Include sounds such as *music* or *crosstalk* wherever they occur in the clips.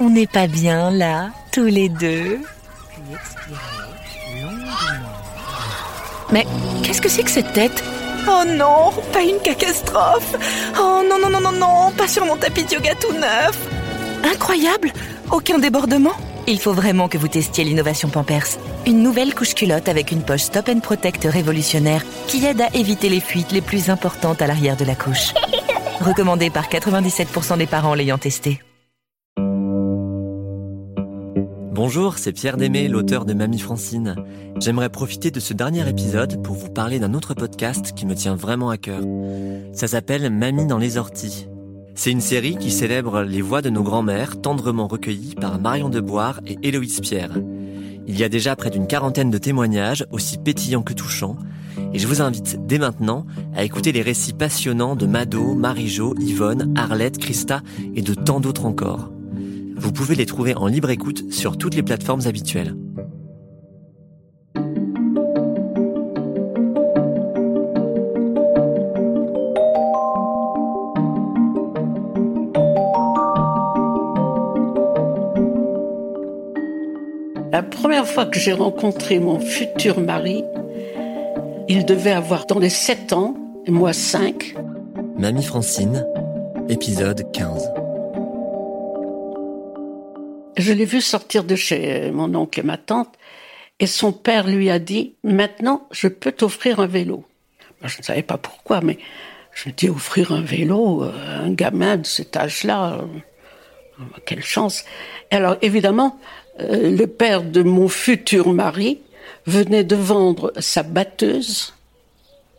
On n'est pas bien là, tous les deux Mais qu'est-ce que c'est que cette tête? Oh non, pas une catastrophe Oh non, non, non, non, non, pas sur mon tapis de yoga tout neuf Incroyable Aucun débordement Il faut vraiment que vous testiez l'innovation Pampers. Une nouvelle couche culotte avec une poche Stop and Protect révolutionnaire qui aide à éviter les fuites les plus importantes à l'arrière de la couche. *laughs* Recommandée par 97% des parents l'ayant testé. Bonjour, c'est Pierre Démé, l'auteur de Mamie Francine. J'aimerais profiter de ce dernier épisode pour vous parler d'un autre podcast qui me tient vraiment à cœur. Ça s'appelle Mamie dans les orties. C'est une série qui célèbre les voix de nos grands-mères tendrement recueillies par Marion Deboire et Héloïse Pierre. Il y a déjà près d'une quarantaine de témoignages, aussi pétillants que touchants, et je vous invite dès maintenant à écouter les récits passionnants de Mado, Marie-Jo, Yvonne, Arlette, Christa et de tant d'autres encore. Vous pouvez les trouver en libre écoute sur toutes les plateformes habituelles. La première fois que j'ai rencontré mon futur mari, il devait avoir dans les 7 ans, et moi 5. Mamie Francine, épisode 15. Je l'ai vu sortir de chez mon oncle et ma tante, et son père lui a dit Maintenant, je peux t'offrir un vélo. je ne savais pas pourquoi, mais je me dis offrir un vélo à un gamin de cet âge-là, euh, quelle chance. alors, évidemment, euh, le père de mon futur mari venait de vendre sa batteuse,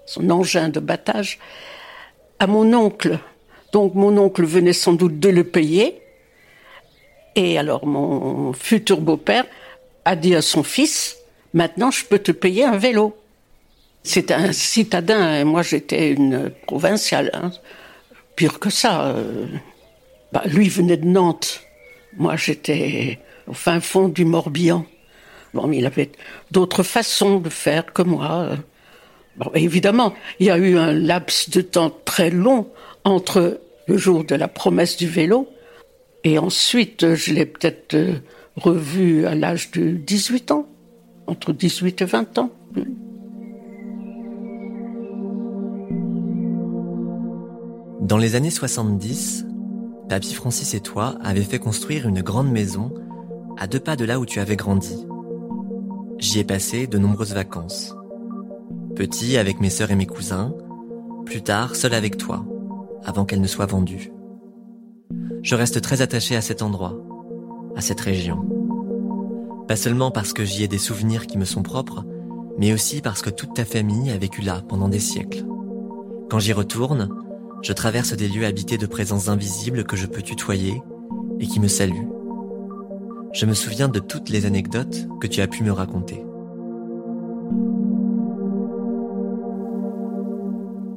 son engin de battage, à mon oncle. Donc mon oncle venait sans doute de le payer. Et alors mon futur beau-père a dit à son fils, maintenant je peux te payer un vélo. C'est un citadin, et moi j'étais une provinciale, hein. pire que ça. Euh. Bah, lui venait de Nantes, moi j'étais au fin fond du Morbihan. Bon, il avait d'autres façons de faire que moi. Bon, évidemment, il y a eu un laps de temps très long entre le jour de la promesse du vélo et ensuite, je l'ai peut-être euh, revu à l'âge de 18 ans, entre 18 et 20 ans. Dans les années 70, Papy Francis et toi avez fait construire une grande maison à deux pas de là où tu avais grandi. J'y ai passé de nombreuses vacances. Petit avec mes sœurs et mes cousins, plus tard seul avec toi, avant qu'elle ne soit vendue je reste très attaché à cet endroit, à cette région. Pas seulement parce que j'y ai des souvenirs qui me sont propres, mais aussi parce que toute ta famille a vécu là pendant des siècles. Quand j'y retourne, je traverse des lieux habités de présences invisibles que je peux tutoyer et qui me saluent. Je me souviens de toutes les anecdotes que tu as pu me raconter.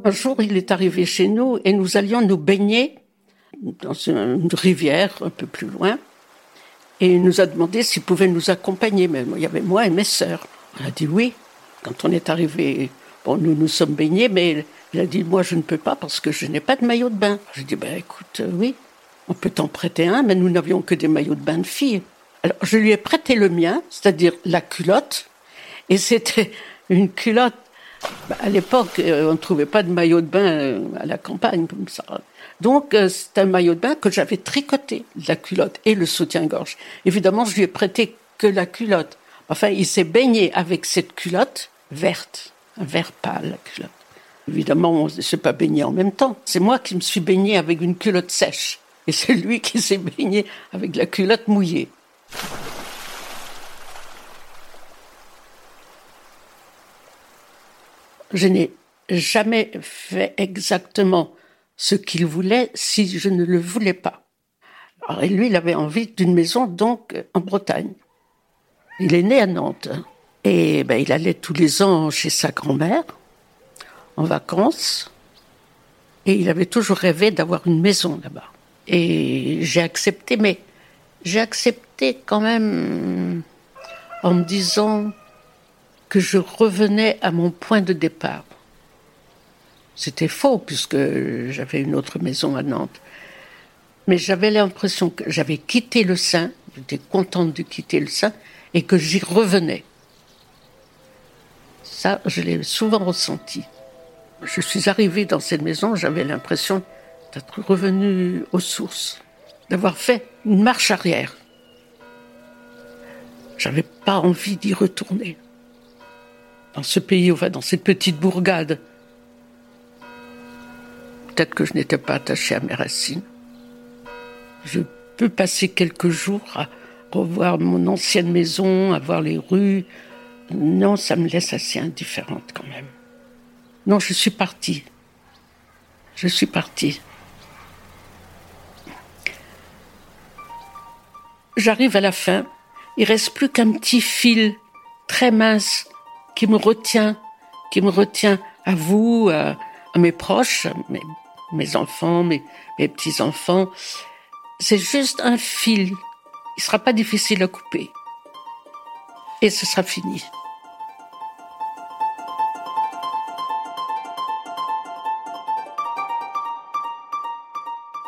Un jour, il est arrivé chez nous et nous allions nous baigner dans une rivière un peu plus loin. Et il nous a demandé s'il pouvait nous accompagner. Mais il y avait moi et mes sœurs. On a dit oui. Quand on est arrivé, bon, nous nous sommes baignés, mais il a dit moi je ne peux pas parce que je n'ai pas de maillot de bain. J'ai dit ben écoute, euh, oui, on peut t'en prêter un, mais nous n'avions que des maillots de bain de filles. Alors je lui ai prêté le mien, c'est-à-dire la culotte, et c'était une culotte. Bah, à l'époque, euh, on ne trouvait pas de maillot de bain euh, à la campagne comme ça. Donc euh, c'est un maillot de bain que j'avais tricoté, la culotte et le soutien-gorge. Évidemment, je lui ai prêté que la culotte. Enfin, il s'est baigné avec cette culotte verte, un vert pâle, la culotte. Évidemment, on ne s'est pas baigné en même temps. C'est moi qui me suis baigné avec une culotte sèche. Et c'est lui qui s'est baigné avec la culotte mouillée. Je n'ai jamais fait exactement ce qu'il voulait si je ne le voulais pas. Alors, et lui, il avait envie d'une maison donc en Bretagne. Il est né à Nantes et ben, il allait tous les ans chez sa grand-mère en vacances et il avait toujours rêvé d'avoir une maison là-bas. Et j'ai accepté, mais j'ai accepté quand même en me disant que je revenais à mon point de départ. C'était faux puisque j'avais une autre maison à Nantes. Mais j'avais l'impression que j'avais quitté le sein, j'étais contente de quitter le sein, et que j'y revenais. Ça, je l'ai souvent ressenti. Je suis arrivée dans cette maison, j'avais l'impression d'être revenue aux sources, d'avoir fait une marche arrière. J'avais pas envie d'y retourner. Dans ce pays, enfin, dans cette petite bourgade. Peut-être que je n'étais pas attachée à mes racines. Je peux passer quelques jours à revoir mon ancienne maison, à voir les rues. Non, ça me laisse assez indifférente quand même. Non, je suis partie. Je suis partie. J'arrive à la fin. Il reste plus qu'un petit fil très mince qui me retient, qui me retient à vous, à, mes proches, mes, enfants, mes, petits-enfants. C'est juste un fil. Il sera pas difficile à couper. Et ce sera fini.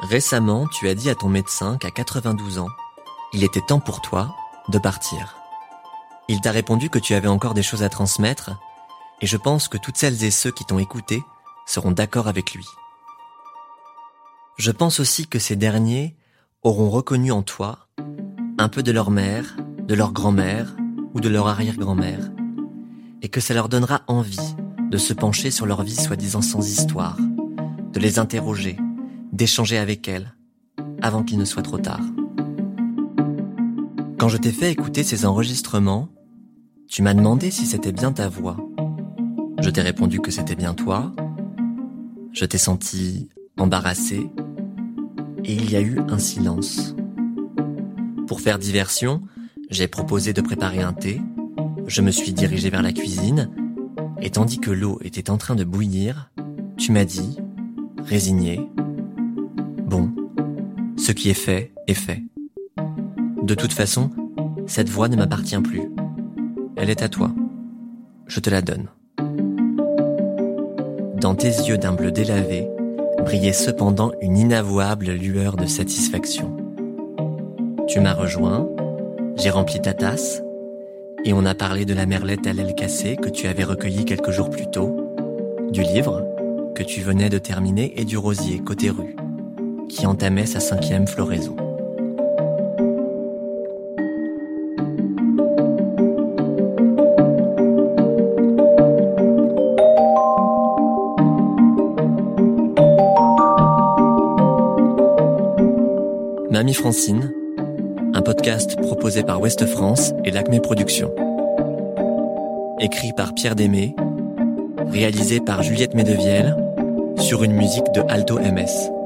Récemment, tu as dit à ton médecin qu'à 92 ans, il était temps pour toi de partir. Il t'a répondu que tu avais encore des choses à transmettre, et je pense que toutes celles et ceux qui t'ont écouté seront d'accord avec lui. Je pense aussi que ces derniers auront reconnu en toi un peu de leur mère, de leur grand-mère ou de leur arrière-grand-mère, et que ça leur donnera envie de se pencher sur leur vie soi-disant sans histoire, de les interroger, d'échanger avec elles, avant qu'il ne soit trop tard. Quand je t'ai fait écouter ces enregistrements, tu m'as demandé si c'était bien ta voix. Je t'ai répondu que c'était bien toi. Je t'ai senti embarrassé. Et il y a eu un silence. Pour faire diversion, j'ai proposé de préparer un thé. Je me suis dirigé vers la cuisine. Et tandis que l'eau était en train de bouillir, tu m'as dit, résigné, Bon, ce qui est fait est fait. De toute façon, cette voix ne m'appartient plus. Elle est à toi. Je te la donne. Dans tes yeux d'un bleu délavé, brillait cependant une inavouable lueur de satisfaction. Tu m'as rejoint, j'ai rempli ta tasse, et on a parlé de la merlette à l'aile cassée que tu avais recueillie quelques jours plus tôt, du livre que tu venais de terminer et du rosier côté rue, qui entamait sa cinquième floraison. Mamie Francine, un podcast proposé par Ouest France et l'Acme Productions. Écrit par Pierre Démé, réalisé par Juliette Medevielle, sur une musique de Alto MS.